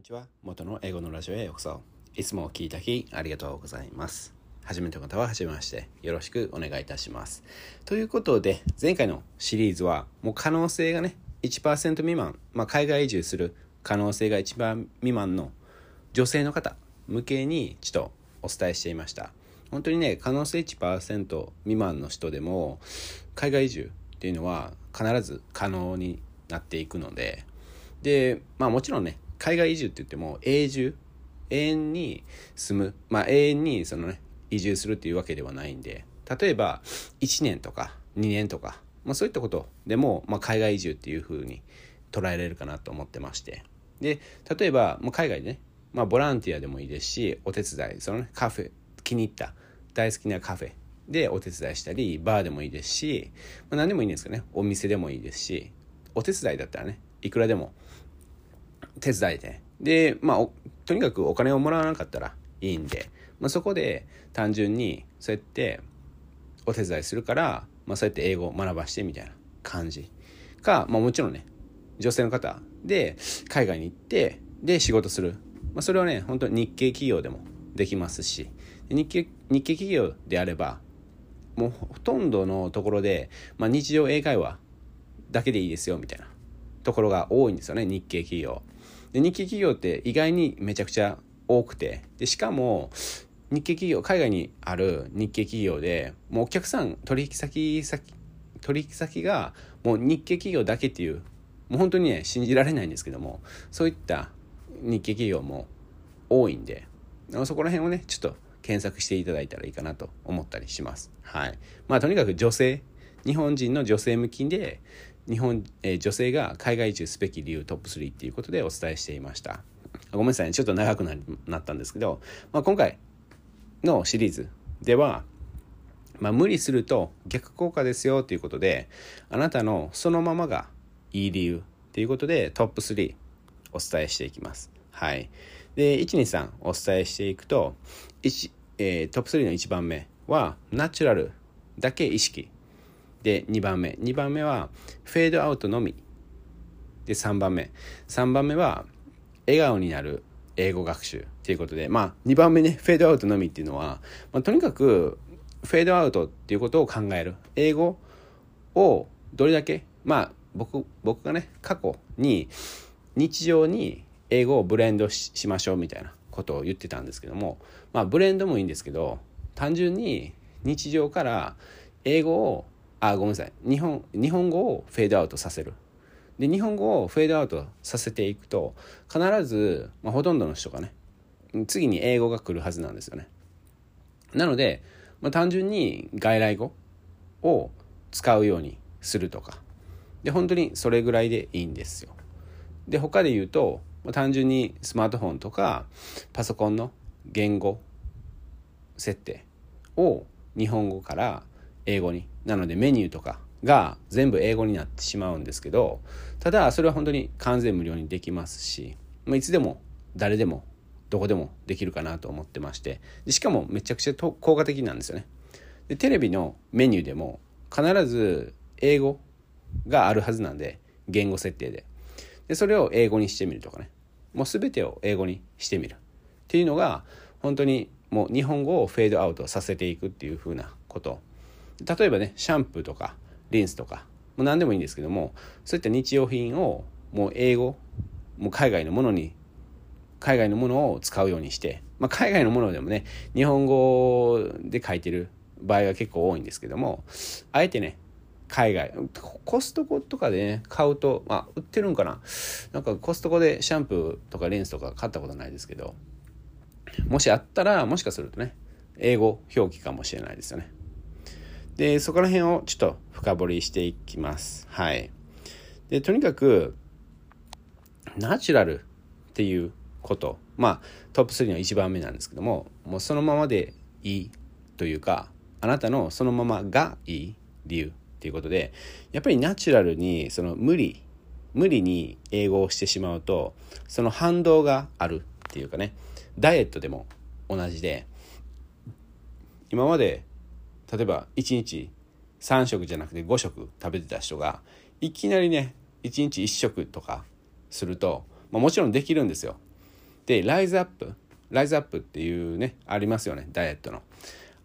こんにちは。元の英語のラジオへようこそ。いつも聞いた日ありがとうございます。初めての方は初めましてよろしくお願いいたします。ということで前回のシリーズはもう可能性がね1%未満、まあ、海外移住する可能性が1番未満の女性の方向けにちょっとお伝えしていました。本当にね可能性1%未満の人でも海外移住っていうのは必ず可能になっていくので。でまあもちろんね海外移住って言っても永住永遠に住むまあ永遠にそのね移住するっていうわけではないんで例えば1年とか2年とか、まあ、そういったことでも、まあ、海外移住っていうふうに捉えられるかなと思ってまして。で例えば、まあ、海外でね、まあ、ボランティアでもいいですしお手伝いそのねカフェ気に入った大好きなカフェでお手伝いしたりバーでもいいですし、まあ、何でもいいんですけどねお店でもいいですしお手伝いだったらねいくらでも手伝えて。でまあとにかくお金をもらわなかったらいいんで、まあ、そこで単純にそうやってお手伝いするから、まあ、そうやって英語を学ばしてみたいな感じ。か、まあ、もちろんね女性の方で海外に行ってで仕事する、まあ、それはね本当に日系企業でもできますし。日系日系企業であればもうほとんどのところで、まあ、日常英会話だけでいいですよみたいなところが多いんですよね日系企業。で日系企業って意外にめちゃくちゃ多くてでしかも日系企業海外にある日系企業でもうお客さん取引先先取引先がもう日系企業だけっていうもう本当にね信じられないんですけどもそういった日系企業も多いんでそこら辺をねちょっと検索していただいたらいいかなと思ったりします。はい。まあとにかく女性日本人の女性向きで日本、えー、女性が海外移住すべき理由トップ3っていうことでお伝えしていました。ごめんなさいね、ちょっと長くなったんですけど、まあ、今回のシリーズでは、まあ、無理すると逆効果ですよということで、あなたのそのままがいい理由っていうことでトップ3お伝えしていきます。はい。で、123お伝えしていくと、1えー、トップ3の1番目はナチュラルだけ意識で2番目。2番目はフェードアウトのみ。で3番目。3番目は笑顔になる英語学習ということで。まあ2番目ねフェードアウトのみっていうのは、まあ、とにかくフェードアウトっていうことを考える。英語をどれだけまあ僕僕がね過去に日常に英語をブレンドしましょうみたいなことを言ってたんですけどもまあブレンドもいいんですけど単純に日常から英語をあごめんなさい。日本日本語をフェードアウトさせる。で日本語をフェードアウトさせていくと必ず、まあ、ほとんどの人がね次に英語が来るはずなんですよね。なので、まあ、単純に外来語を使うようにするとか。で本当にそれぐらいでいいんですよ。で他で言うと、まあ、単純にスマートフォンとかパソコンの言語設定を日本語から英語に。なのでメニューとかが全部英語になってしまうんですけどただそれは本当に完全無料にできますし、まあ、いつでも誰でもどこでもできるかなと思ってましてでしかもめちゃくちゃ効果的なんですよね。でテレビのメニューでも必ず英語があるはずなんで言語設定で。でそれを英語にしてみるとかね。もう全てを英語にしてみる。っていうのが本当にもう日本語をフェードアウトさせていくっていう風なこと例えばねシャンプーとかリンスとかもう何でもいいんですけどもそういった日用品をもう英語もう海外のものに海外のものを使うようにして、まあ、海外のものでもね日本語で書いてる場合が結構多いんですけどもあえてね海外コストコとかでね買うとまあ売ってるんかな。なんかコストコでシャンプーとかリンスとか買ったことないですけどもしあったらもしかするとね英語表記かもしれないですよね。で、そこら辺をちょっと深掘りしていきます。はい。で、とにかく、ナチュラルっていうこと。まあ、トップ3の1番目なんですけども、もうそのままでいいというか、あなたのそのままがいい理由っていうことで、やっぱりナチュラルに、その無理、無理に英語をしてしまうと、その反動があるっていうかね、ダイエットでも同じで、今まで例えば1日3食じゃなくて5食食べてた人がいきなりね1日1食とかすると、まあ、もちろんできるんですよ。でライズアップライズアップっていうねありますよねダイエットの。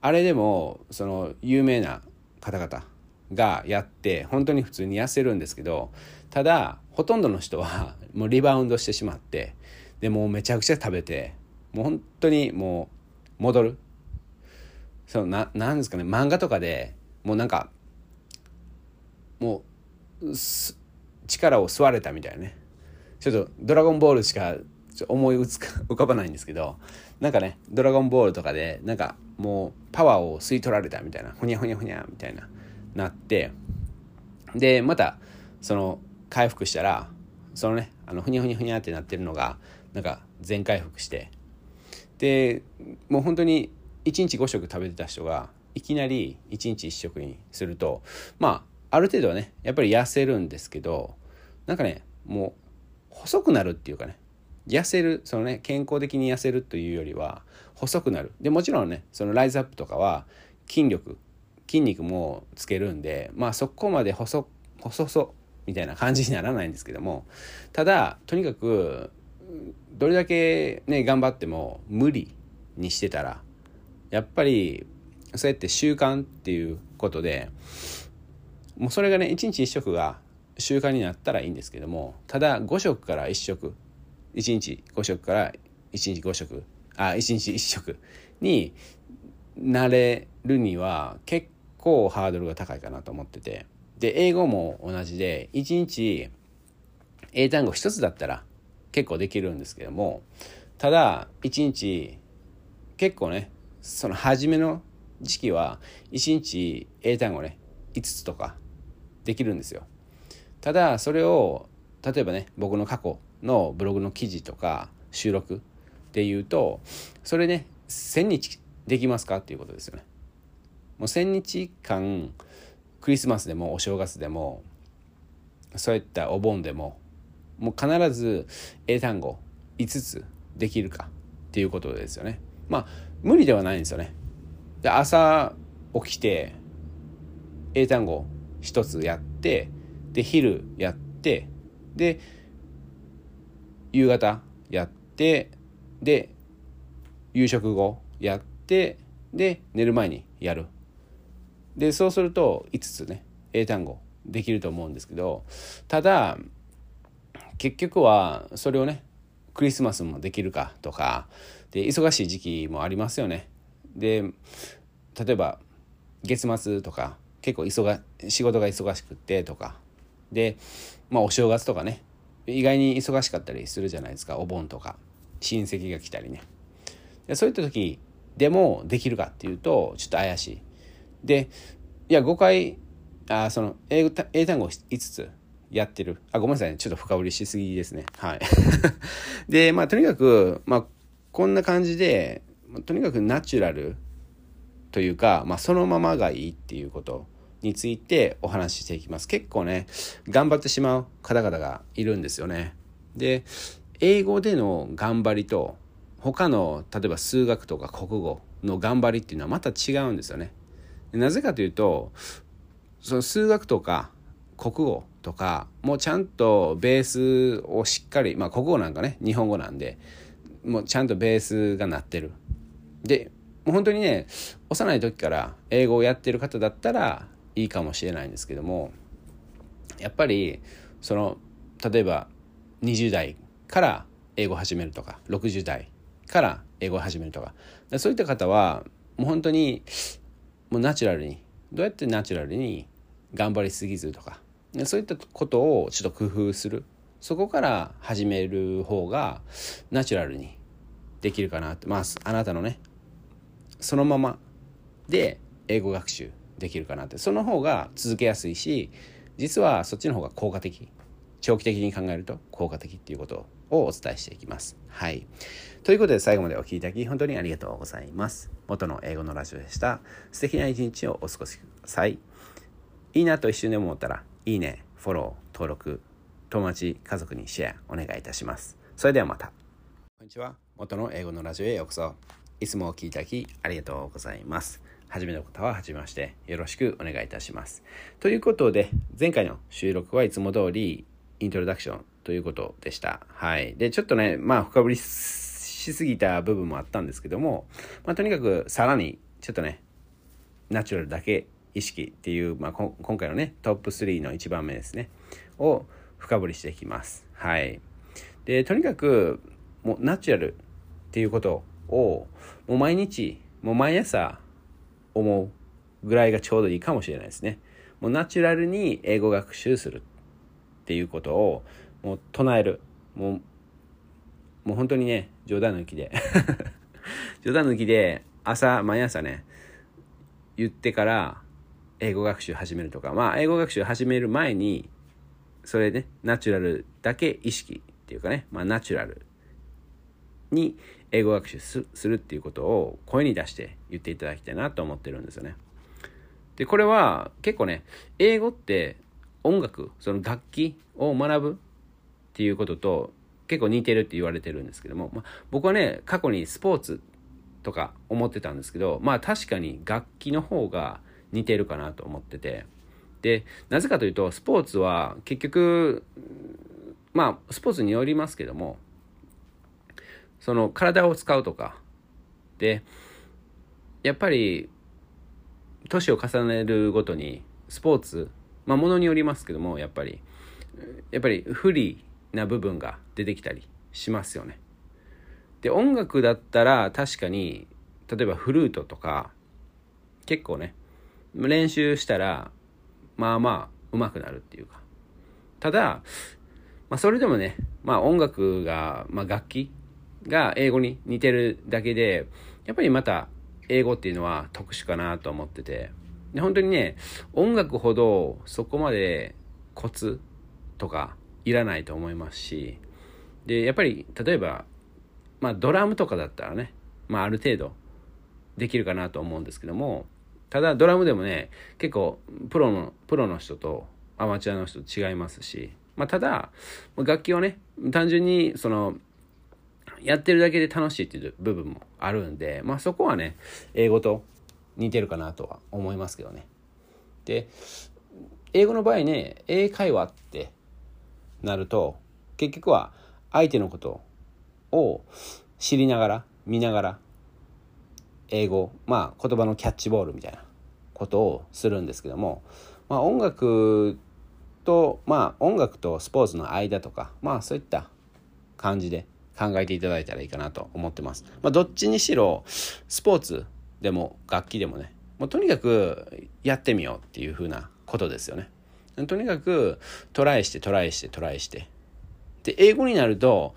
あれでもその有名な方々がやって本当に普通に痩せるんですけどただほとんどの人はもうリバウンドしてしまってでもうめちゃくちゃ食べてもう本当にもう戻る。そのななんですかね漫画とかでもうなんかもう力を吸われたみたいなね。ちょっと「ドラゴンボール」しか思い 浮かばないんですけどなんかね「ドラゴンボール」とかでなんかもうパワーを吸い取られたみたいなほにゃほにゃほにゃみたいななってでまたその回復したらそのねあのふにゃふにゃふにゃってなってるのがなんか全回復してでもう本当に1日5食食べてた人がいきなり1日1食にするとまあある程度はねやっぱり痩せるんですけどなんかねもう細くなるっていうかね痩せるそのね健康的に痩せるというよりは細くなる。でもちろんねそのライズアップとかは筋力筋肉もつけるんでまあそこまで細細そみたいな感じにならないんですけどもただとにかくどれだけね頑張っても無理にしてたらやっぱりそうやって習慣っていうことでもうそれがね一日一食が習慣になったらいいんですけどもただ5食から1食1日5食から1日5食あ1日1食になれるには結構ハードルが高いかなと思ってて。で英語も同じで1日英単語1つだったら結構できるんですけどもただ1日結構ねその初めの時期は1日英単語ね5つとかできるんですよ。ただそれを例えばね僕の過去のブログの記事とか収録で言うとそれね1000日できますかっていうことですよね。もう1000日間クリスマスでもお正月でもそういったお盆でももう必ず英単語5つできるかっていうことですよね。まあ無理ではないんですよね。で朝起きて英単語1つやってで昼やってで夕方やってで夕食後やってで寝る前にやる。でそうすると5つね英単語できると思うんですけどただ結局はそれをねクリスマスもできるかとかで忙しい時期もありますよね。で例えば月末とか結構忙仕事が忙しくってとか。で、まあ、お正月とかね意外に忙しかったりするじゃないですかお盆とか。親戚が来たりね。でそういった時でもできるかっていうとちょっと怪しい。でいや5回あその英英単語5つやってる。あごめんなさいね。ちょっと深掘りしすぎですね。はい。でまあとにかくまあこんな感じでとにかくナチュラルというか、まあ、そのままがいいっていうことについてお話ししていきます。結構ね、頑張ってしまう方々がいるんですよね。で、英語での頑張りと、他の、例えば数学とか国語の頑張りっていうのはまた違うんですよね。なぜかというと、その数学とか国語とかもうちゃんとベースをしっかり、まあ国語なんかね、日本語なんで、もうちゃんとベースがなってる。で、もう本当にね、幼い時から英語をやってる方だったら、いいかもしれないんですけどもやっぱりその例えば20代から英語を始めるとか60代から英語を始めるとかそういった方はもう本当にもうナチュラルにどうやってナチュラルに頑張りすぎずとかそういったことをちょっと工夫するそこから始める方がナチュラルにできるかなってまああなたのねそのままで英語学習できるかなってその方が続けやすいし実はそっちの方が効果的長期的に考えると効果的っていうことをお伝えしていきます。はい。ということで最後までお聴きいただき本当にありがとうございます。元の英語のラジオでした。素敵な一日をお過ごしください。いいなと一瞬でも思ったら、いいね、フォロー、登録、友達、家族にシェアお願いいたします。それではまた。こんにちは。元の英語のラジオへようこそ。いつもお聴きいただきありがとうございます。初めの方は初めましてよろしくお願いいたします。ということで、前回の収録はいつも通りイントロダクションということでした。はい。で、ちょっとね、まあ深掘りしすぎた部分もあったんですけども、まあ、とにかくさらにちょっとねナチュラルだけ意識っていう、まあ、今回のねトップ3の1番目ですねを深掘りしていきます。はい。でとにかくもうナチュラルっていうことをもう毎日もう毎朝思うぐらいがちょうどいいかもしれないですね。もうナチュラルに英語学習するっていうことをもう唱える。もうもう本当にね冗談抜きで。冗談抜きで朝毎朝ね言ってから英語学習始めるとか。まあ英語学習始める前にそれねナチュラルだけ意識っていうかねまあナチュラルに英語学習するっていうことを声に出して言っていただきたいなと思ってるんですよね。でこれは結構ね英語って音楽その楽器を学ぶっていうことと結構似てるって言われてるんですけども、まあ、僕はね過去にスポーツとか思ってたんですけどまあ確かに楽器の方が似てるかなと思っててでなぜかというとスポーツは結局まあスポーツによりますけどもその体を使うとかでやっぱり年を重ねるごとにスポーツまあものによりますけどもやっぱりやっぱり不利な部分が出てきたりしますよね。で音楽だったら確かに例えばフルートとか結構ね練習したらまあまあ上手くなるっていうか。ただ、まあ、それでもね、まあ、音楽が、まあ、楽器が英語に似てるだけでやっぱりまた英語っていうのは特殊かなと思ってて。で本当にね音楽ほどそこまでコツとかいらないと思いますし。でやっぱり例えば、まあ、ドラムとかだったらね、まあ、ある程度できるかなと思うんですけどもただドラムでもね結構プロのプロの人とアマチュアの人と違いますし、まあ、ただ楽器をね単純にそのやってるだけで楽しいっていう部分もあるんで、まあ、そこはね英語と似てるかなとは思いますけどね。で英語の場合ね英会話ってなると結局は相手のことを知りながら見ながら英語まあ言葉のキャッチボールみたいなことをするんですけども、まあ、音楽とまあ音楽とスポーツの間とかまあそういった感じで考えていただいたらいいかなと思ってます。まあ、どっちにしろスポーツでも楽器でもねもうとにかくやってみようっていうふうなことですよね。とにかくトライしてトライしてトライしてで英語になると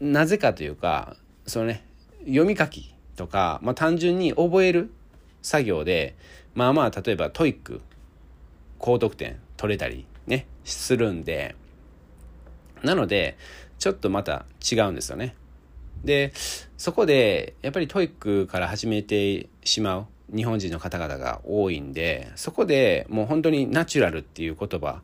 なぜかというかそのね読み書きとか、まあ、単純に覚える作業でまあまあ例えば TOEIC 高得点取れたりねするんでなのでちょっとまた違うんですよね。でそこでやっぱり TOEICから始めてしまう日本人の方々が多いんでそこでもう本当にナチュラルっていう言葉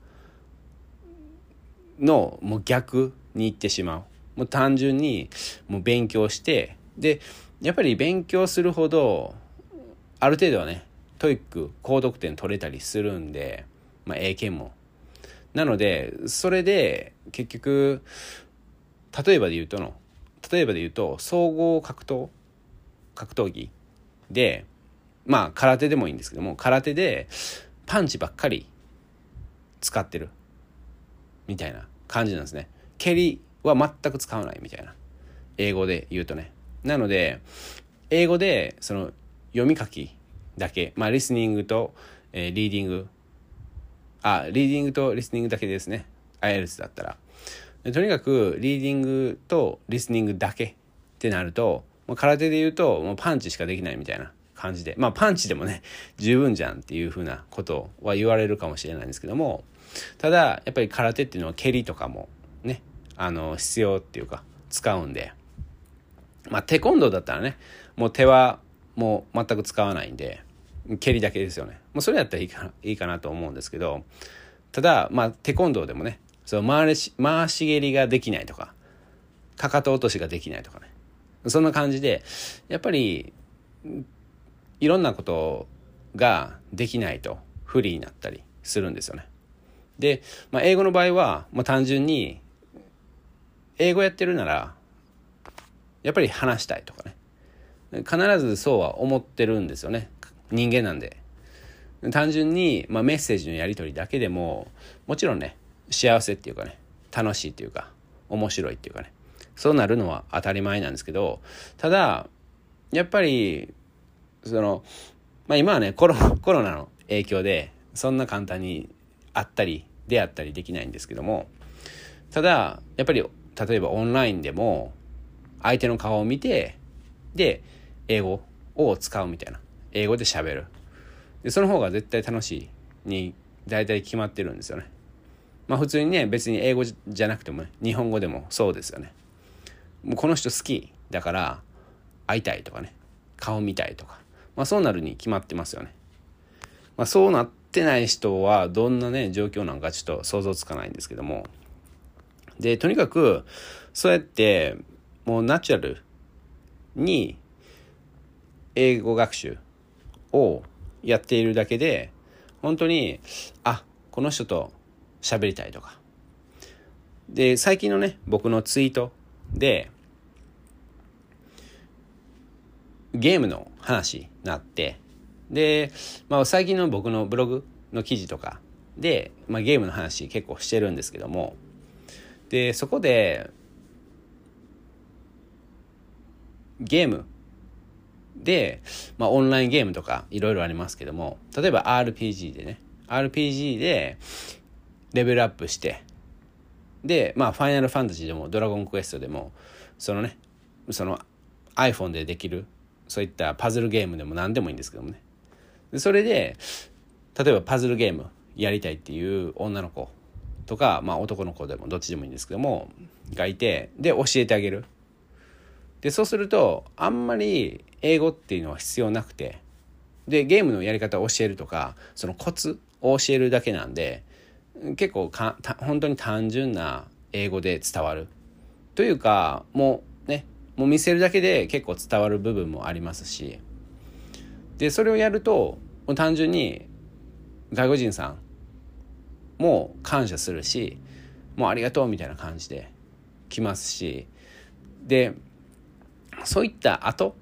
のもう逆に言ってしまうもう単純にもう勉強してでやっぱり勉強するほどある程度はね TOEIC高得点取れたりするんで、まあ、英検も。なのでそれで結局例えばで言うとの例えばで言うと総合格闘格闘技でまあ空手でもいいんですけども空手でパンチばっかり使ってるみたいな感じなんですね。蹴りは全く使わないみたいな。英語で言うとね。なので英語でその読み書きだけ。まあリスニングと、えー、リーディング。あリーディングとリスニングだけですね。IELTS だったら。とにかくリーディングとリスニングだけってなるともう空手で言うともうパンチしかできないみたいな感じで。まあパンチでもね十分じゃんっていう風なことは言われるかもしれないんですけどもただやっぱり空手っていうのは蹴りとかもねあの必要っていうか使うんで。まあテコンドーだったらねもう手はもう全く使わないんで蹴りだけですよねもうそれやったらいいかないいかなと思うんですけどただまあテコンドーでもねその回し回し蹴りができないとかかかと落としができないとかねそんな感じでやっぱりいろんなことができないと不利になったりするんですよね。で、まあ、英語の場合は、まあ、単純に英語やってるならやっぱり話したいとかね。必ずそうは思ってるんですよね。人間なんで。単純に、まあ、メッセージのやり取りだけでももちろんね幸せっていうかね楽しいっていうか面白いっていうかね。そうなるのは当たり前なんですけどただやっぱりその、まあ、今はねコロコロナの影響でそんな簡単に会ったり出会ったりできないんですけどもただやっぱり例えばオンラインでも相手の顔を見てで英語を使うみたいな。英語で喋る。でその方が絶対楽しいに大体決まってるんですよね。まあ普通にね別に英語じゃなくても、ね、日本語でもそうですよね。もうこの人好きだから会いたいとかね。顔見たいとか、まあ、そうなるに決まってますよね、まあ、そうなってない人はどんなね状況なのかちょっと想像つかないんですけども。でとにかくそうやってもうナチュラルに英語学習をやっているだけで本当にあこの人と喋りたいとか。で最近のね僕のツイートでゲームの話になってで、まあ、最近の僕のブログの記事とかで、まあ、ゲームの話結構してるんですけどもでそこでゲーム。で、まあ、オンラインゲームとかいろいろありますけども例えば RPG でね。RPG でレベルアップしてでまあファイナルファンタジーでもドラゴンクエストでもそのねその iPhone でできるそういったパズルゲームでも何でもいいんですけどもね。それで例えばパズルゲームやりたいっていう女の子とか、まあ、男の子でもどっちでもいいんですけどもがいてで教えてあげる。でそうするとあんまり英語っていうのは必要なくてでゲームのやり方を教えるとかそのコツを教えるだけなんで結構か本当に単純な英語で伝わる。というかもうねもう見せるだけで結構伝わる部分もありますし。でそれをやるともう単純に外国人さんも感謝するしもうありがとうみたいな感じで来ますし。でそういった後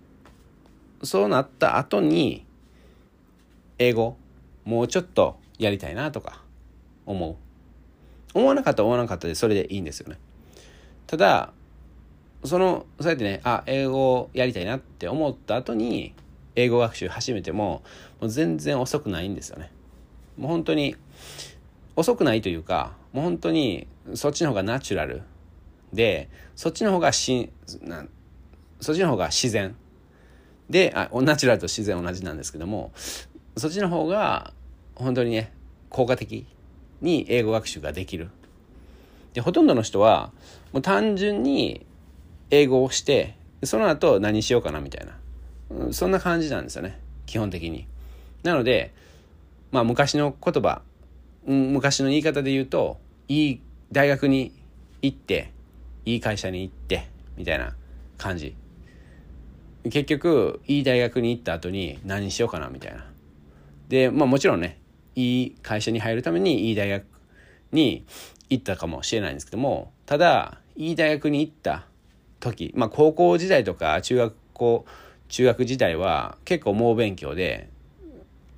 そうなった後に英語もうちょっとやりたいなとか思う。思わなかった思わなかったでそれでいいんですよね。ただそのそうやってねあ英語やりたいなって思った後に英語学習始めてももう全然遅くないんですよね。もう本当に遅くないというかもう本当にそっちの方がナチュラルでそっちの方がしんなそっちの方が自然。であナチュラルと自然同じなんですけどもそっちの方が本当にね効果的に英語学習ができる。でほとんどの人はもう単純に英語をしてその後何しようかなみたいな。そんな感じなんですよね。基本的に。なのでまあ昔の言葉昔の言い方で言うといい大学に行っていい会社に行ってみたいな感じ。結局いい大学に行った後に何しようかなみたいな。でまあもちろんねいい会社に入るためにいい大学に行ったかもしれないんですけどもただいい大学に行った時まあ高校時代とか中学校中学時代は結構猛勉強で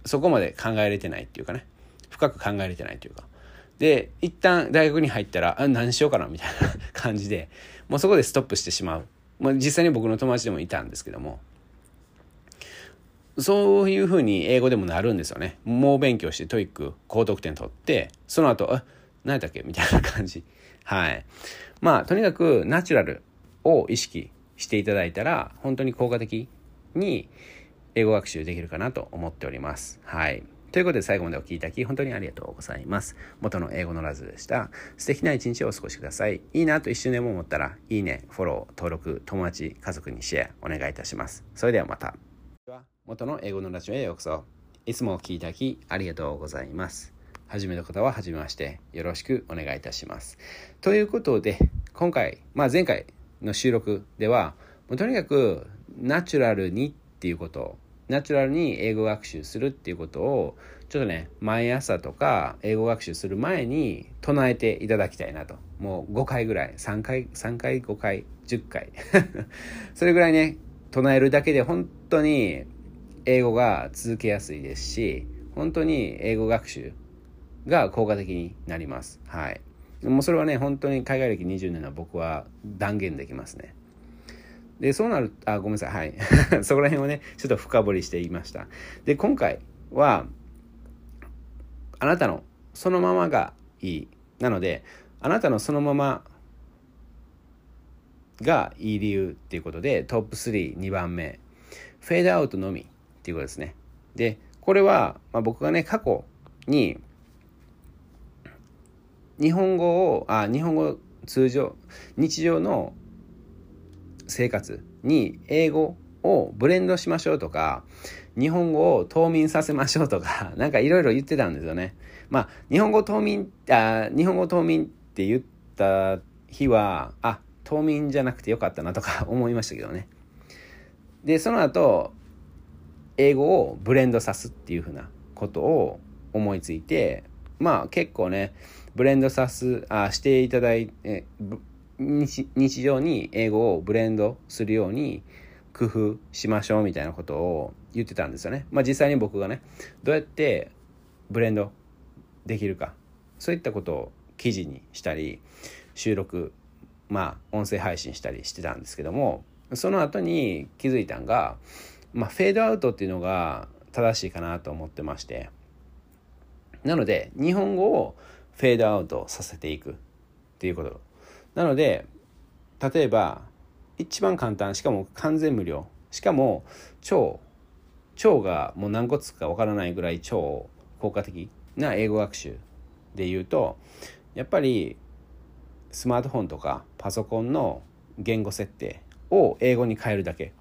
そこまで考えれてないっていうかね深く考えれてないというか。で一旦大学に入ったらあ何しようかなみたいな感じでもうそこでストップしてしまう。まあ、実際に僕の友達でもいたんですけどもそういうふうに英語でもなるんですよね。猛勉強して TOEIC高得点取ってその後あ何だっけみたいな感じ。はい。まあとにかくナチュラルを意識していただいたら本当に効果的に英語学習できるかなと思っております。はい。ということで最後までお聴きいただき本当にありがとうございます。元の英語のラズでした。素敵な一日をお過ごしください。いいなと一瞬でも思ったら、いいね、フォロー、登録、友達、家族にシェアお願いいたします。それではまた。元の英語のラジオへようこそ。いつもお聴きいただきありがとうございます。初めの方は初めまして。よろしくお願いいたします。ということで、今回、まあ前回の収録では、もうとにかくナチュラルにっていうことナチュラルに英語学習するっていうことをちょっとね毎朝とか英語学習する前に唱えていただきたいなと。もう5回ぐらい3回3回5回10回。それぐらいね唱えるだけで本当に英語が続けやすいですし本当に英語学習が効果的になります。はい。もうそれはね本当に海外歴20年の僕は断言できますね。でそうなるあごめんなさい。はい。そこら辺をねちょっと深掘りしていました。で今回はあなたのそのままがいい。なのであなたのそのままがいい理由っていうことでトップ32番目。フェードアウトのみっていうことですね。でこれは、まあ、僕がね過去に日本語をあ日本語通常日常の生活に英語をブレンドしましょうとか日本語を冬眠させましょうとか なんかいろいろ言ってたんですよね。まあ日本語冬眠あ日本語冬眠って言った日はあ冬眠じゃなくてよかったなとか 思いましたけどね。でその後英語をブレンドさすっていうふうなことを思いついてまあ結構ねブレンドさすあしていただいて日常に英語をブレンドするように工夫しましょうみたいなことを言ってたんですよね。まあ実際に僕がねどうやってブレンドできるか。そういったことを記事にしたり収録まあ音声配信したりしてたんですけどもその後に気づいたんが、まあ、フェードアウトっていうのが正しいかなと思ってまして。なので日本語をフェードアウトさせていくっていうこと。なので例えば一番簡単しかも完全無料。しかも超超がもう何個つくかわからないぐらい超効果的な英語学習で言うとやっぱりスマートフォンとかパソコンの言語設定を英語に変えるだけ。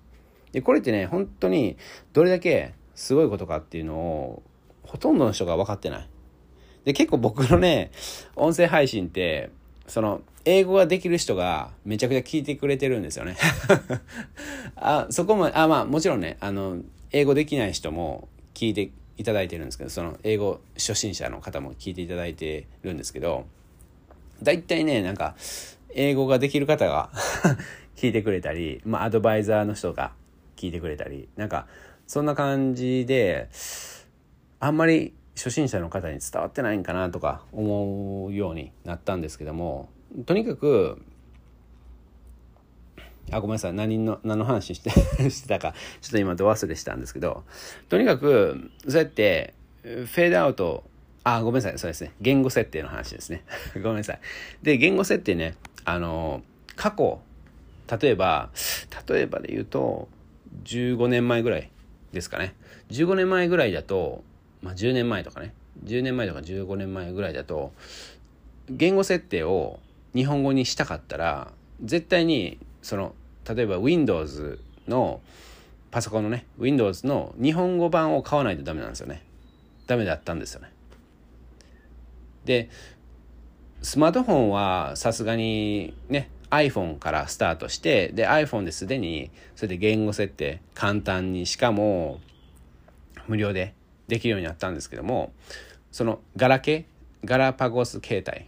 でこれってね本当にどれだけすごいことかっていうのをほとんどの人が分かってない。で結構僕のね音声配信ってその英語ができる人がめちゃくちゃ聞いてくれてるんですよね。あそこもあまあもちろんねあの英語できない人も聞いていただいてるんですけどその英語初心者の方も聞いていただいてるんですけど大体ねなんか英語ができる方が 聞いてくれたり、まあ、アドバイザーの人が聞いてくれたりなんかそんな感じであんまり初心者の方に伝わってないんかなとか思うようになったんですけどもとにかくあごめんなさい。何の何の話して してたかちょっと今ど忘れしたんですけどとにかくそうやってフェードアウトあごめんなさい。そうですね。言語設定の話ですね。ごめんなさい。で言語設定ねあの過去例えば例えばで言うと15年前ぐらいですかね。15年前ぐらいだとまあ、10年前とかね。10年前とか15年前ぐらいだと言語設定を日本語にしたかったら絶対にその例えば Windows のパソコンのね Windows の日本語版を買わないとダメなんですよね。ダメだったんですよね。でスマートフォンはさすがにね iPhone からスタートしてで iPhone ですでにそれで言語設定簡単にしかも無料でできるようになったんですけどもそのガラケーガラパゴス携帯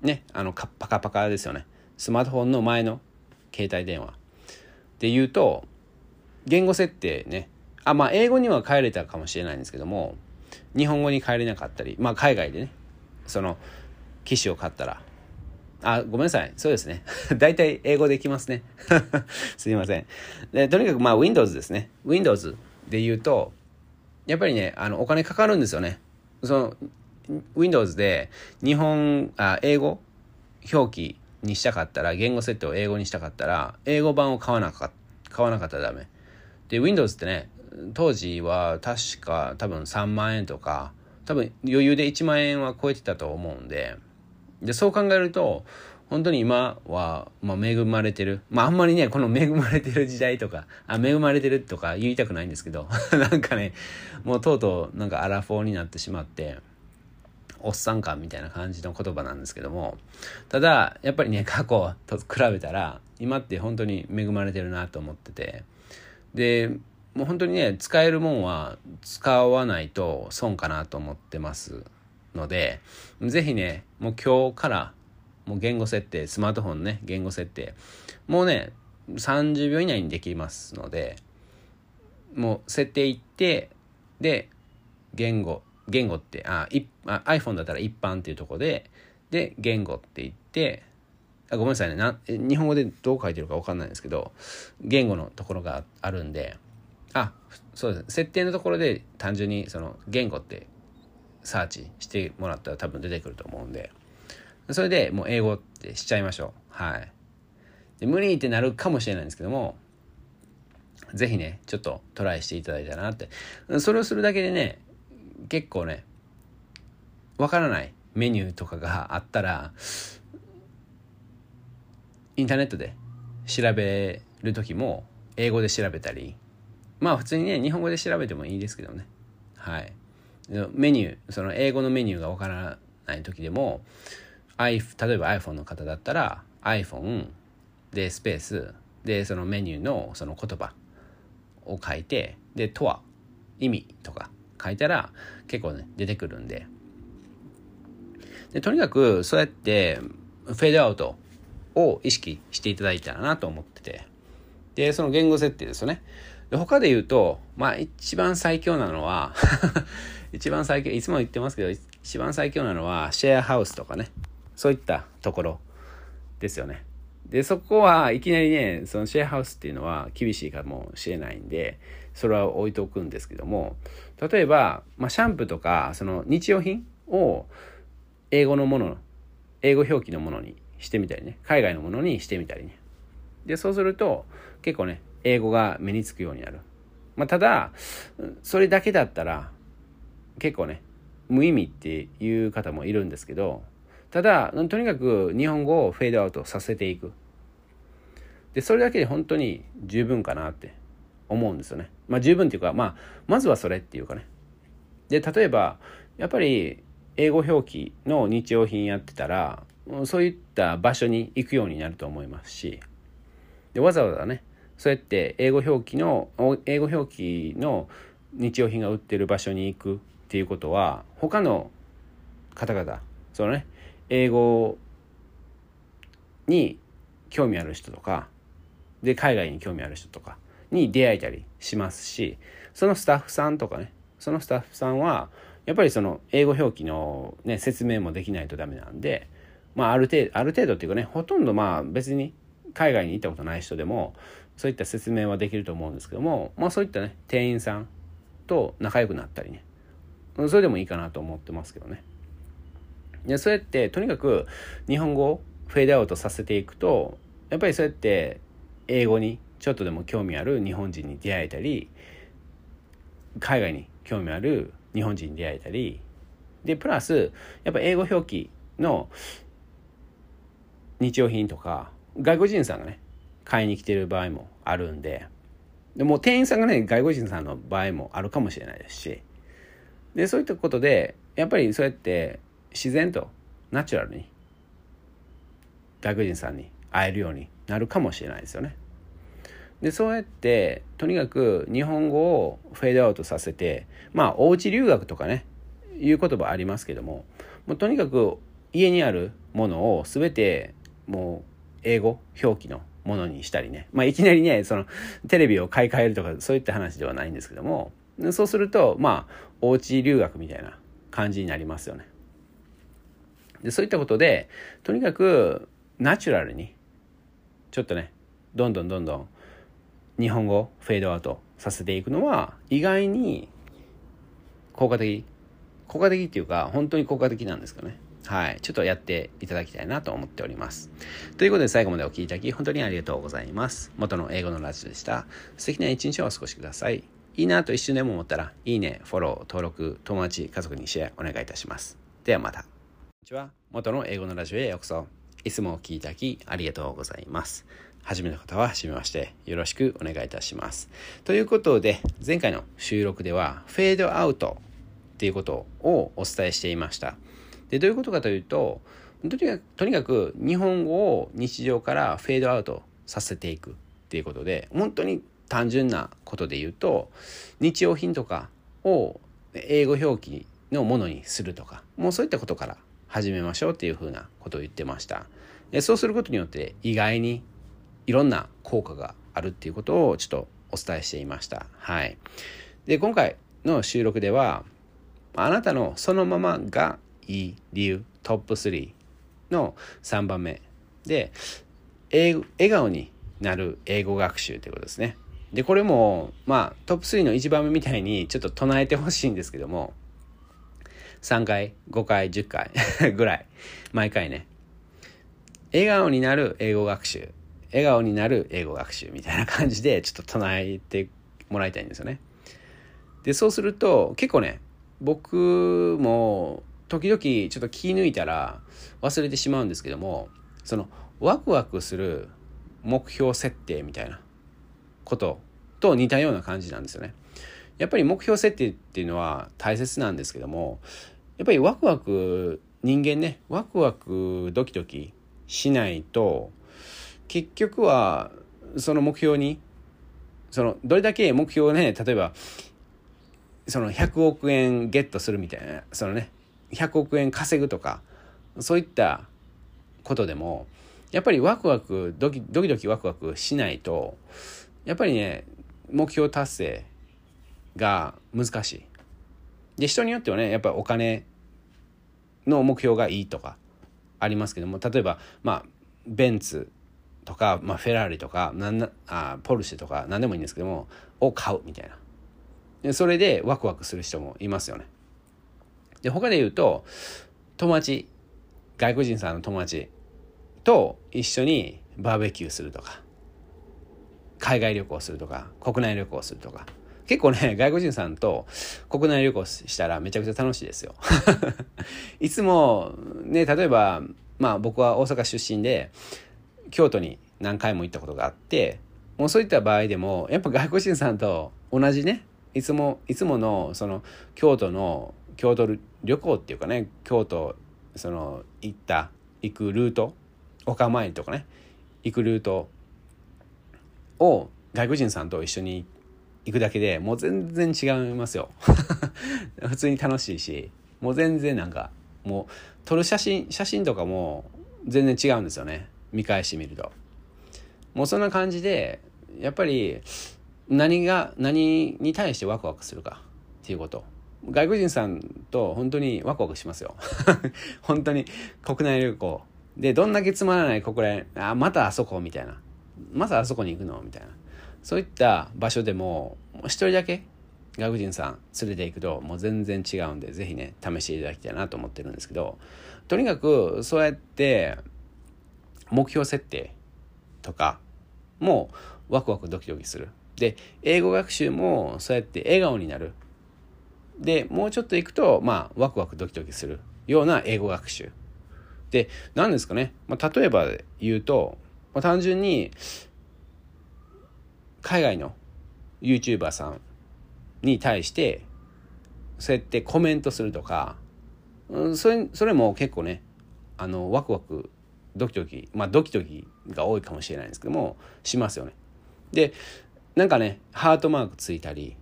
ねあのパカパカですよねスマートフォンの前の携帯電話で言うと言語設定ねあまあ英語には変えれたかもしれないんですけども日本語に変えれなかったりまあ海外でねその機種を買ったらあ、ごめんなさい。そうですね。大体英語できますね。すいません。で、とにかくまあ Windows ですね。Windows で言うと、やっぱりね、あの、お金かかるんですよね。その、Windows で日本、あ、英語？表記にしたかったら、言語設定を英語にしたかったら、英語版を買わなか買わなかったらダメ。で、Windows ってね、当時は確か多分3万円とか、多分余裕で1万円は超えてたと思うんで、で、そう考えると、本当に今は、まあ、恵まれてる。まあ、あんまりね、この 恵まれてる時代とか、あ、恵まれてるとか言いたくないんですけど、なんかね、もうとうとうなんかアラフォーになってしまって、おっさん感みたいな感じの言葉なんですけども、ただ、やっぱりね、過去と比べたら、今って本当に恵まれてるなと思ってて、で、もう本当にね使えるもんは使わないと損かなと思ってますので是非ねもう今日からもう言語設定スマートフォンね言語設定。もうね30秒以内にできますのでもう設定いってで言語言語ってあいあ iPhone だったら一般っていうとこでで言語って言ってあごめんなさいねな日本語でどう書いてるか分かんないんですけど言語のところがあるんであそうです設定のところで単純にその言語ってサーチしてもらったら多分出てくると思うんで。それでもう英語ってしちゃいましょう。はい。で無理ってなるかもしれないんですけども是非ねちょっとトライしていただいたらなって。それをするだけでね結構ねわからないメニューとかがあったらインターネットで調べる時も英語で調べたりまあ普通にね日本語で調べてもいいですけどね。はい。メニューその英語のメニューがわからない時でも例えば iPhone の方だったら iPhone でスペースでそのメニューのその言葉を書いてでとは意味とか書いたら結構ね出てくるんで。でとにかくそうやってフェードアウトを意識していただいたらなと思ってて。でその言語設定ですよね。で他で言うとまあ一番最強なのは 一番最強いつも言ってますけど一番最強なのはシェアハウスとかね。そういったところですよね。でそこはいきなりねそのシェアハウスっていうのは厳しいかもしれないんでそれは置いておくんですけども例えば、まあ、シャンプーとかその日用品を英語のもの英語表記のものにしてみたりね海外のものにしてみたりね。でそうすると結構ね英語が目につくようになる、まあ、ただそれだけだったら結構ね無意味っていう方もいるんですけどただとにかく日本語をフェードアウトさせていく。でそれだけで本当に十分かなって思うんですよね。まあ十分っていうかまあまずはそれっていうかね。で例えばやっぱり英語表記の日用品やってたらそういった場所に行くようになると思いますし。でわざわざねそうやって英語表記の英語表記の日用品が売ってる場所に行くっていうことは他の方々そのね英語に興味ある人とかで海外に興味ある人とかに出会えたりしますしそのスタッフさんとかねそのスタッフさんはやっぱりその英語表記の、ね、説明もできないとダメなんで、まあ、ある程度ある程度っていうかねほとんどまあ別に海外に行ったことない人でもそういった説明はできると思うんですけども、まあ、そういったね店員さんと仲良くなったりねそれでもいいかなと思ってますけどね。でそうやってとにかく日本語をフェードアウトさせていくとやっぱりそうやって英語にちょっとでも興味ある日本人に出会えたり海外に興味ある日本人に出会えたりでプラスやっぱ英語表記の日用品とか外国人さんがね買いに来てる場合もあるんででも店員さんがね外国人さんの場合もあるかもしれないですしでそういったことでやっぱりそうやって自然とナチュラルに外国人さんに会えるようになるかもしれないですよね。でそうやってとにかく日本語をフェードアウトさせてまあおうち留学とかねいう言葉ありますけどももうとにかく家にあるものを全てもう英語表記のものにしたりねまあいきなりねそのテレビを買い替えるとかそういった話ではないんですけどもそうするとまあおうち留学みたいな感じになりますよね。でそういったことでとにかくナチュラルにちょっとねどんどんどんどん日本語フェードアウトさせていくのは意外に効果的効果的っていうか本当に効果的なんですかね。はい。ちょっとやっていただきたいなと思っております。ということで最後までお聴きいただき本当にありがとうございます。元の英語のラジオでした。素敵な一日をお過ごしください。いいなと一瞬でも思ったらいいねフォロー登録友達家族にシェアお願いいたします。ではまた。こんにちは元の英語のラジオへようこそいつもお聴きいただきありがとうございます初めの方は初めましてよろしくお願いいたします。ということで前回の収録ではフェードアウトっていうことをお伝えしていました。でどういうことかというととにかくとにかく日本語を日常からフェードアウトさせていくっていうことで本当に単純なことで言うと日用品とかを英語表記のものにするとかもうそういったことから始めましょうっていうふうなことを言ってました。でそうすることによって意外にいろんな効果があるっていうことをちょっとお伝えしていました。はい。で今回の収録ではあなたのそのままがいい理由トップ3の3番目で笑顔になる英語学習ということですね。でこれもまあトップ3の1番目みたいにちょっと唱えてほしいんですけども3回5回10回 ぐらい。毎回ね。笑顔になる英語学習。笑顔になる英語学習みたいな感じでちょっと唱えてもらいたいんですよね。でそうすると結構ね僕も時々ちょっと気抜いたら忘れてしまうんですけどもそのワクワクする目標設定みたいなことと似たような感じなんですよね。やっぱり目標設定っていうのは大切なんですけどもやっぱりワクワク人間ねワクワクドキドキしないと結局はその目標にそのどれだけ目標をね例えばその100億円ゲットするみたいなそのね100億円稼ぐとかそういったことでもやっぱりワクワクドキドキドキワクワクしないとやっぱりね目標達成が難しい。で人によってはねやっぱりお金の目標がいいとかありますけども例えばまあベンツとか、まあ、フェラーリとかなんなあポルシェとか何でもいいんですけどもを買うみたいな。でそれでワクワクする人もいますよね。で他で言うと友達外国人さんの友達と一緒にバーベキューするとか海外旅行するとか国内旅行するとか結構ね 外国人さんと国内旅行したらめちゃくちゃ楽しいですよ。いつもね例えばまあ僕は大阪出身で京都に何回も行ったことがあってもうそういった場合でもやっぱ外国人さんと同じねいつもいつものその京都の京都旅行っていうかね京都その行った行くルートお構いとかね行くルートを外国人さんと一緒に行って行くだけでもう全然違いますよ。普通に楽しいしもう全然なんかもう撮る写真写真とかも全然違うんですよね。見返してみると。もうそんな感じでやっぱり何が何に対してワクワクするかっていうこと。外国人さんと本当にワクワクしますよ。本当に国内旅行。でどんだけつまらない国内あまたあそこみたいな。またあそこに行くのみたいな。そういった場所でも一人だけ外国人さん連れて行くともう全然違うんで是非ね試していただきたいなと思ってるんですけどとにかくそうやって目標設定とかもワクワクドキドキする。で英語学習もそうやって笑顔になる。でもうちょっと行くとまあワクワクドキドキする。ような英語学習。で何ですかね、まあ、例えば言うと、まあ、単純に海外の YouTuber さんに対してそうやってコメントするとか、うん、それそれも結構ねあのワクワクドキドキまあドキドキが多いかもしれないんですけどもしますよね。でなんかねハートマークついたり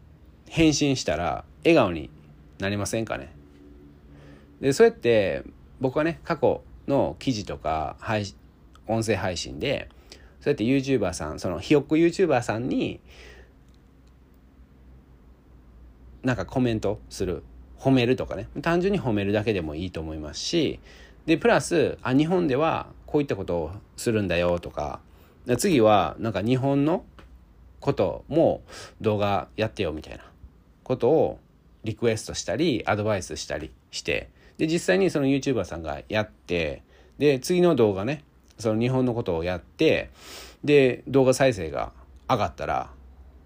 返信したら笑顔になりませんかねでそうやって僕はね過去の記事とか配音声配信でそうやって YouTuber さんそのひよっこ YouTuber さんになんかコメントする褒めるとかね。単純に褒めるだけでもいいと思いますしでプラスあ日本ではこういったことをするんだよとか次はなんか日本のことも動画やってよみたいなことをリクエストしたりアドバイスしたりしてで実際にその YouTuber さんがやってで次の動画ねその日本のことをやってで動画再生が上がったら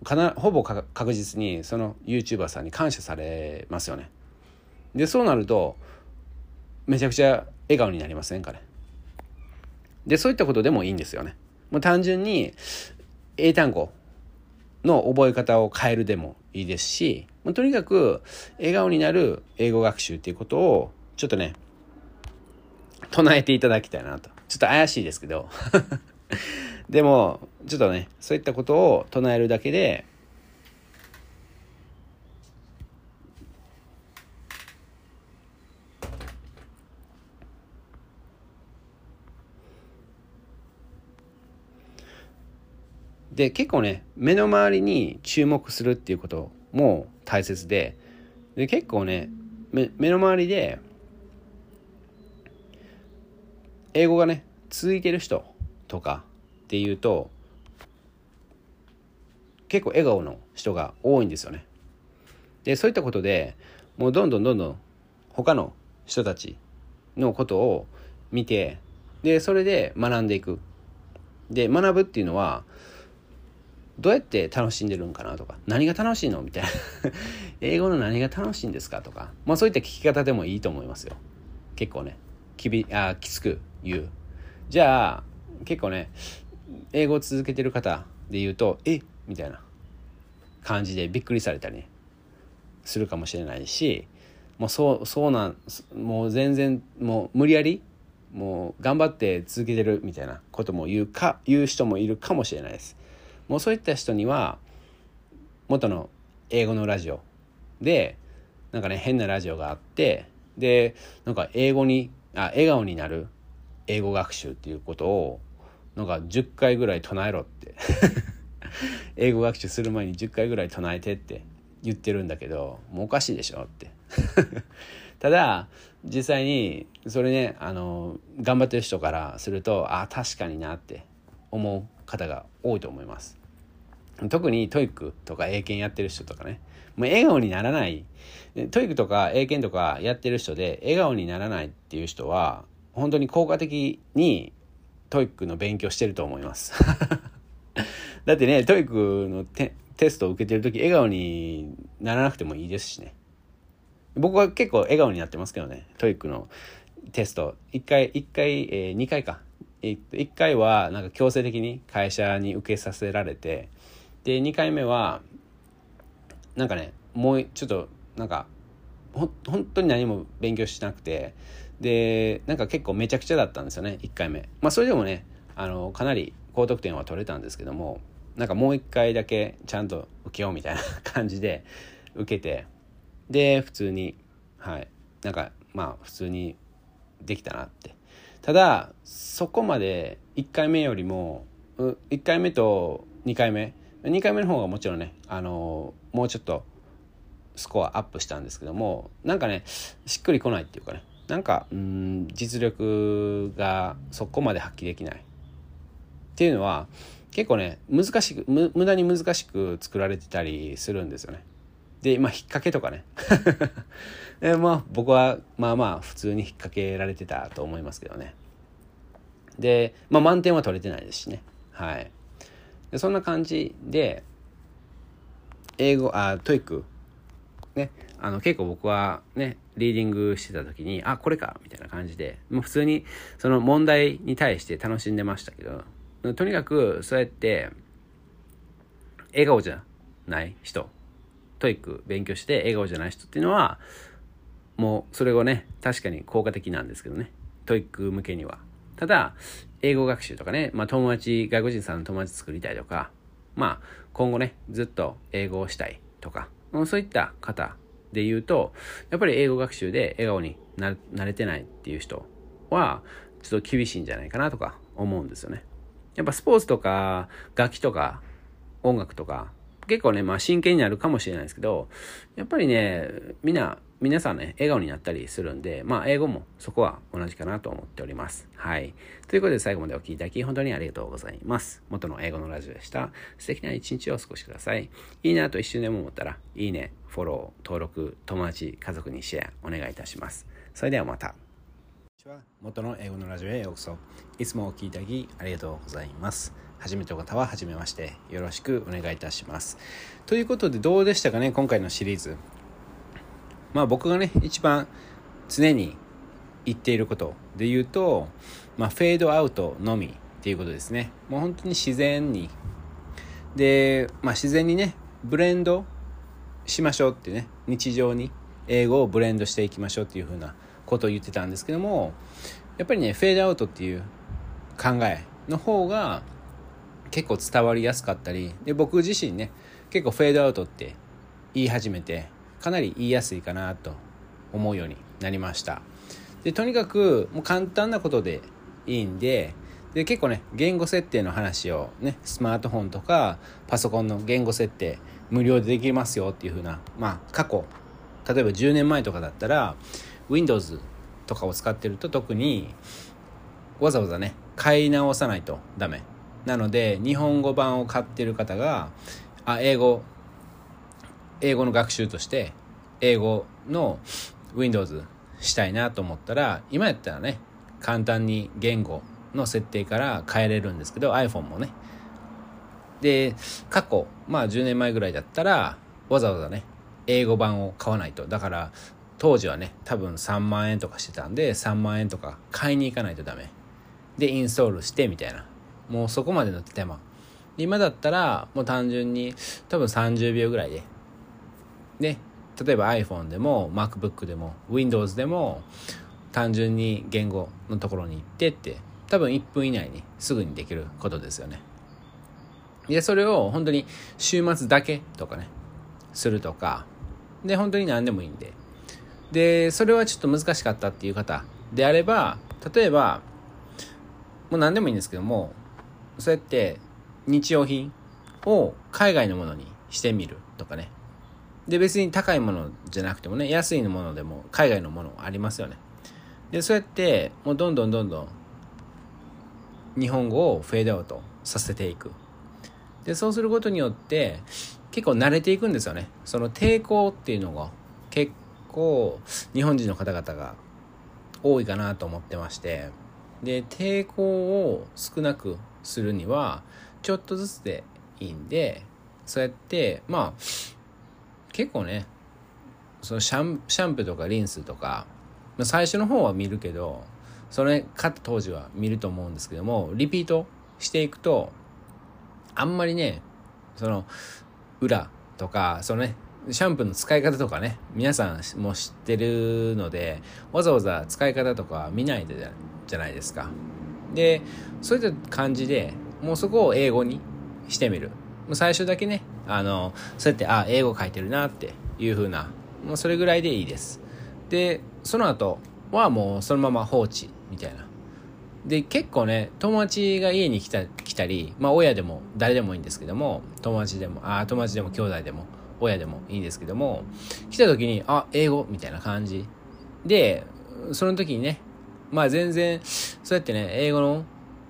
かなほぼ確実にその YouTuber さんに感謝されますよね。でそうなるとめちゃくちゃ笑顔になりませんかね。でそういったことでもいいんですよね。もう単純に英単語の覚え方を変えるでもいいですしとにかく笑顔になる英語学習っていうことをちょっとね唱えていただきたいなとちょっと怪しいですけど。でもちょっとねそういったことを唱えるだけでで結構ね目の周りに注目するっていうことも大切でで結構ね目の周りで英語がね続いてる人とかっていうと結構笑顔の人が多いんですよね。でそういったことでもうどんどんどんどん他の人たちのことを見てでそれで学んでいく。で学ぶっていうのはどうやって楽しんでるんかなとか何が楽しいの？みたいな 英語の何が楽しいんですかとかまあそういった聞き方でもいいと思いますよ結構ねきびあきつく言う。じゃあ結構ね英語を続けてる方で言うとえ？みたいな感じでびっくりされたりねするかもしれないしもうそうそうなんもう全然もう無理やりもう頑張って続けてるみたいなことも言うか言う人もいるかもしれないです。もうそういった人には元の英語のラジオでなんかね変なラジオがあってでなんか英語にあ笑顔になる英語学習っていうことをなんか10回ぐらい唱えろって。英語学習する前に10回ぐらい唱えてって言ってるんだけどもうおかしいでしょって。ただ実際にそれねあの頑張ってる人からするとああ確かになって思う方が多いと思います。特に TOEICとか英検やってる人とかね。もう笑顔にならない。 TOEICとか英検とかやってる人で笑顔にならないっていう人は本当に効果的に TOEICの勉強してると思います。だってね TOEICのテストを受けてる時笑顔にならなくてもいいですしね。僕は結構笑顔になってますけどね TOEICのテスト。1回1回、えー、2回か。1回はなんか強制的に会社に受けさせられてで2回目はなんかねもうちょっとなんかほ本当に何も勉強しなくてでなんか結構めちゃくちゃだったんですよね1回目。まあそれでもねあのかなり高得点は取れたんですけどもなんかもう1回だけちゃんと受けようみたいな 感じで受けてで普通にはい。なんかまあ普通にできたなって。ただそこまで1回目よりも1回目と2回目2回目の方がもちろんねあのもうちょっとスコアアップしたんですけどもなんかねしっくりこないっていうかね。なんかうん実力がそこまで発揮できないっていうのは結構ね難しく無駄に難しく作られてたりするんですよね。でまあ引っ掛けとかね でまあ僕はまあまあ普通に引っ掛けられてたと思いますけどね。でまあ満点は取れてないですしね。はい。でそんな感じで英語あ TOEICねあの結構僕はねリーディングしてた時にあこれかみたいな感じでもう普通にその問題に対して楽しんでましたけどとにかくそうやって笑顔じゃない人 TOEIC勉強して笑顔じゃない人っていうのはもうそれがね確かに効果的なんですけどね TOEIC向けには。ただ英語学習とかね、まあ、友達外国人さんの友達作りたいとかまあ今後ねずっと英語をしたいとかそういった方で言うと、やっぱり英語学習で笑顔になれてないっていう人は、ちょっと厳しいんじゃないかなとか思うんですよね。やっぱスポーツとか楽器とか音楽とか結構ね、まあ真剣になるかもしれないですけど、やっぱりね、みんな皆さんね、笑顔になったりするんで、まあ、英語もそこは同じかなと思っております。はい。ということで、最後までお聴きいただき、本当にありがとうございます。元の英語のラジオでした。素敵な一日をお過ごしください。いいなと一瞬でも思ったら、いいね、フォロー、登録、友達、家族にシェア、お願いいたします。それではまた。は元の英語のラジオへようこそ。いつもお聴きいただき、ありがとうございます。初めての方は初めまして。よろしくお願いいたします。ということで、どうでしたかね、今回のシリーズ。まあ僕がね、一番常に言っていることで言うと、まあフェードアウトのみっていうことですね。もう本当に自然に。で、まあ自然にね、ブレンドしましょうってね、日常に英語をブレンドしていきましょうっていうふうなことを言ってたんですけども、やっぱりね、フェードアウトっていう考えの方が結構伝わりやすかったりで僕自身ね結構フェードアウトって言い始めてかなり言いやすいかなと思うようになりました。でとにかくもう簡単なことでいいんでで結構ね言語設定の話をねスマートフォンとかパソコンの言語設定無料でできますよっていう風なまあ過去例えば10年前とかだったら Windows とかを使ってると特にわざわざね買い直さないとダメ。なので日本語版を買ってる方があ英語英語の学習として英語の Windows したいなと思ったら今やったらね簡単に言語の設定から変えれるんですけど iPhone もね。で過去まあ10年前ぐらいだったらわざわざね英語版を買わないと。だから当時はね多分3万円とかしてたんで3万円とか買いに行かないとダメ。でインストールしてみたいな。もうそこまでの手間。今だったらもう単純に多分30秒ぐらいでで例えば iPhone でも MacBook でも Windows でも単純に言語のところに行ってって多分1分以内にすぐにできることですよね。でそれを本当に週末だけとかねするとかで本当に何でもいいんで。でそれはちょっと難しかったっていう方であれば例えばもう何でもいいんですけどもそうやって日用品を海外のものにしてみるとかね。で別に高いものじゃなくてもね安いものでも海外のものありますよね。でそうやってもうどんどんどんどん日本語をフェードアウトさせていく。でそうすることによって結構慣れていくんですよね。その抵抗っていうのが結構日本人の方々が多いかなと思ってまして。で抵抗を少なくするにはちょっとずつでいいんでそうやってまあ結構ねそのシャンシャンプーとかリンスとか最初の方は見るけどそれ買った当時は見ると思うんですけどもリピートしていくとあんまりねその裏とかそのねシャンプーの使い方とかね皆さんも知ってるのでわざわざ使い方とか見ないでじゃないですか。でそういった感じでもうそこを英語にしてみる。最初だけねあのそうやってあ英語書いてるなっていう風なもうそれぐらいでいいです。でその後はもうそのまま放置みたいな。で結構ね友達が家に来た来たりまあ親でも誰でもいいんですけども友達でもあ友達でも兄弟でも親でもいいんですけども来た時にあ英語みたいな感じ。でその時にねまあ全然そうやってね英語の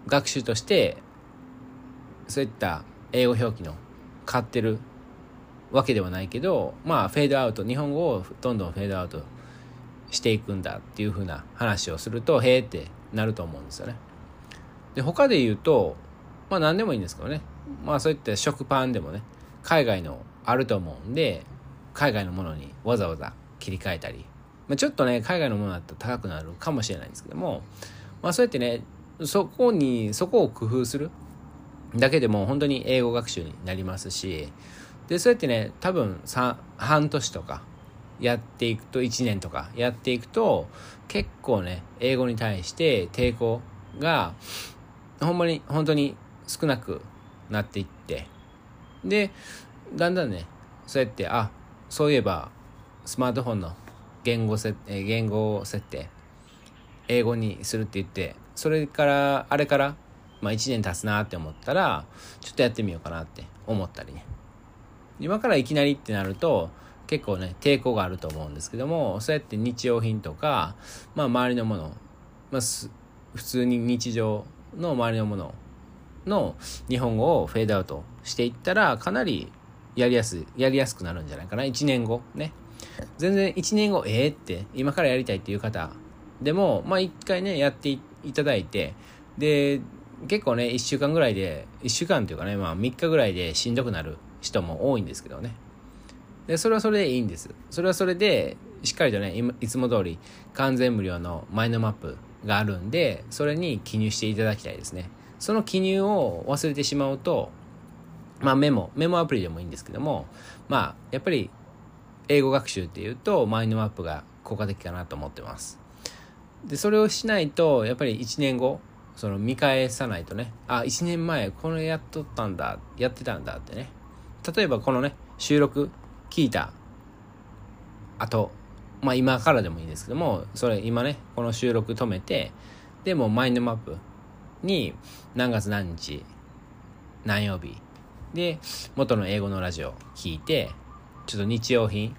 学習としてそういった英語表記の買ってるわけではないけどまあフェードアウト日本語をどんどんフェードアウトしていくんだっていう風な話をするとへえってなると思うんですよね。で他で言うとまあ何でもいいんですけどねまあそういった食パンでもね海外のあると思うんで海外のものにわざわざ切り替えたり、まあ、ちょっとね海外のものだったら高くなるかもしれないんですけどもまあそうやってねそこにそこを工夫するだけでも本当に英語学習になりますしでそうやってね多分半年とかやっていくと1年とかやっていくと結構ね英語に対して抵抗がほんまに本当に少なくなっていってでだんだんねそうやってあそういえばスマートフォンの言語設言語設定英語にするって言ってそれからあれから、まあ、1年経つなって思ったらちょっとやってみようかなって思ったりね。今からいきなりってなると結構ね抵抗があると思うんですけどもそうやって日用品とか、まあ、周りのもの、まあ、普通に日常の周りのものの日本語をフェードアウトしていったらかなりやりやすいやりやすくなるんじゃないかな。1年後ね。全然1年後ええー、って今からやりたいっていう方でもまあ一回ねやっていただいてで結構ね1週間ぐらいで1週間というかねまあ3日ぐらいでしんどくなる人も多いんですけどね。でそれはそれでいいんです。それはそれでしっかりとねいつも通り完全無料のマインドマップがあるんでそれに記入していただきたいですね。その記入を忘れてしまうとまあメモメモアプリでもいいんですけどもまあやっぱり英語学習っていうとマインドマップが効果的かなと思ってます。でそれをしないとやっぱり1年後その見返さないとね。あ1年前これやっとったんだ。やってたんだってね。例えばこのね収録聞いたあとまあ今からでもいいんですけどもそれ今ねこの収録止めてでもマインドマップに何月何日何曜日で元の英語のラジオ聞いてちょっと日用品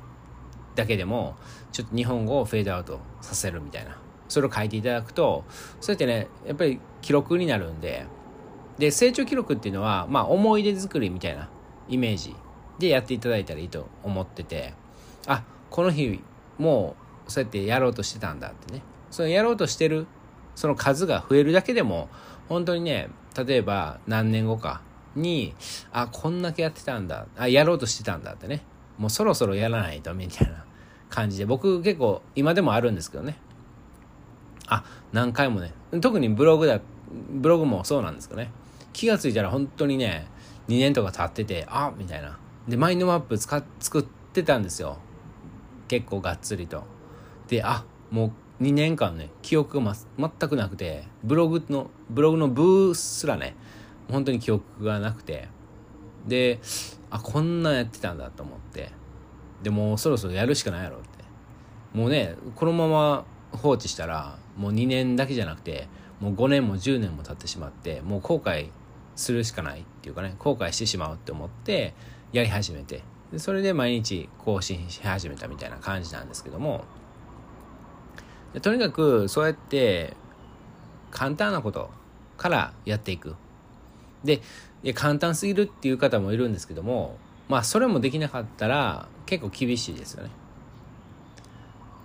だけでもちょっと日本語をフェードアウトさせるみたいな。それを書いていただくとそうやってねやっぱり記録になるんで。で成長記録っていうのはまあ思い出作りみたいなイメージでやっていただいたらいいと思ってて。あこの日もうそうやってやろうとしてたんだってね。そのやろうとしてるその数が増えるだけでも本当にね例えば何年後かにあこんだけやってたんだあやろうとしてたんだってね。もうそろそろやらないとみたいな感じで。僕結構今でもあるんですけどね。あ何回もね。特にブログだブログもそうなんですけどね。気が付いたら本当にね2年とか経っててあみたいな。でマインドマップ使作ってたんですよ。結構がっつりと。であもう2年間ね記憶が、ま、全くなくてブログのブログのブーすらね本当に記憶がなくて。であこんなやってたんだと思って。でもそろそろやるしかないやろって。もうねこのまま放置したらもう2年だけじゃなくてもう5年も10年も経ってしまってもう後悔するしかないっていうかね後悔してしまうって思ってやり始めてでそれで毎日更新し始めたみたいな感じなんですけどもとにかくそうやって簡単なことからやっていく。でいや簡単すぎるっていう方もいるんですけどもまあそれもできなかったら結構厳しいですよね。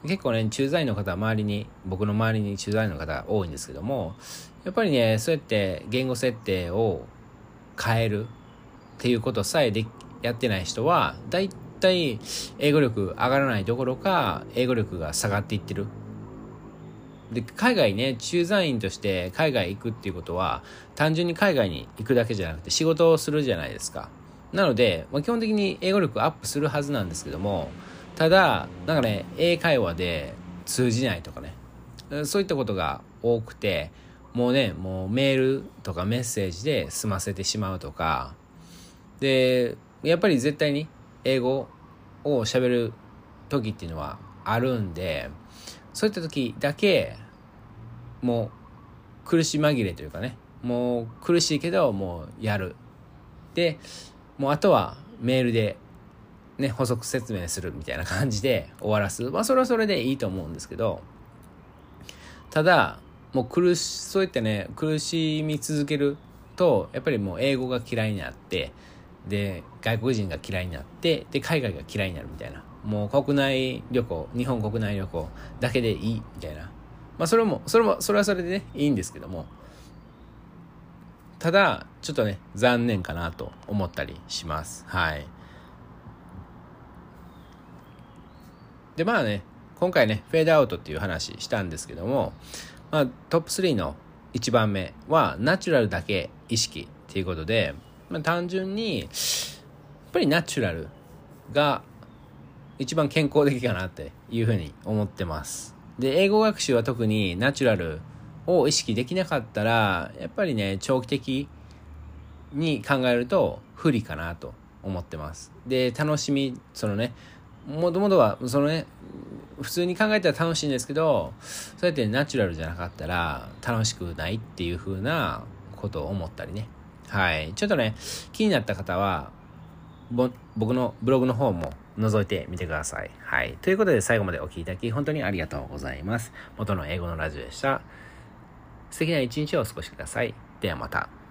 結構ね駐在員の方周りに僕の周りに駐在員の方多いんですけどもやっぱりねそうやって言語設定を変えるっていうことさえでやってない人は大体英語力上がらないどころか英語力が下がっていってる。で海外ね駐在員として海外行くっていうことは単純に海外に行くだけじゃなくて仕事をするじゃないですか。なので、まあ、基本的に英語力アップするはずなんですけどもただなんかね英会話で通じないとかね。そういったことが多くてもうねもうメールとかメッセージで済ませてしまうとか。でやっぱり絶対に英語を喋る時っていうのはあるんでそういった時だけもう苦し紛れというかね。もう苦しいけどもうやる。でもうあとはメールでね補足説明するみたいな感じで終わらす。まあそれはそれでいいと思うんですけどただもう苦しそうやってね苦しみ続けるとやっぱりもう英語が嫌いになってで外国人が嫌いになってで海外が嫌いになるみたいな。もう国内旅行日本国内旅行だけでいいみたいな。まあそれもそれもそれはそれでねいいんですけども。ただちょっとね残念かなと思ったりします。はい。でまあね今回ねフェードアウトっていう話したんですけども、まあ、トップ3の1番目はナチュラルだけ意識っていうことで、まあ、単純にやっぱりナチュラルが一番健康的かなっていうふうに思ってます。で英語学習は特にナチュラルを意識できなかったらやっぱりね長期的に考えると不利かなと思ってます。で楽しみそのねもともとはそのね普通に考えたら楽しいんですけどそうやってナチュラルじゃなかったら楽しくないっていう風なことを思ったりねはいちょっとね気になった方は僕のブログの方も覗いてみてください。はい。ということで最後までお聴きいただき本当にありがとうございます。元の英語のラジオでした。素敵な一日をお過ごしください。ではまた。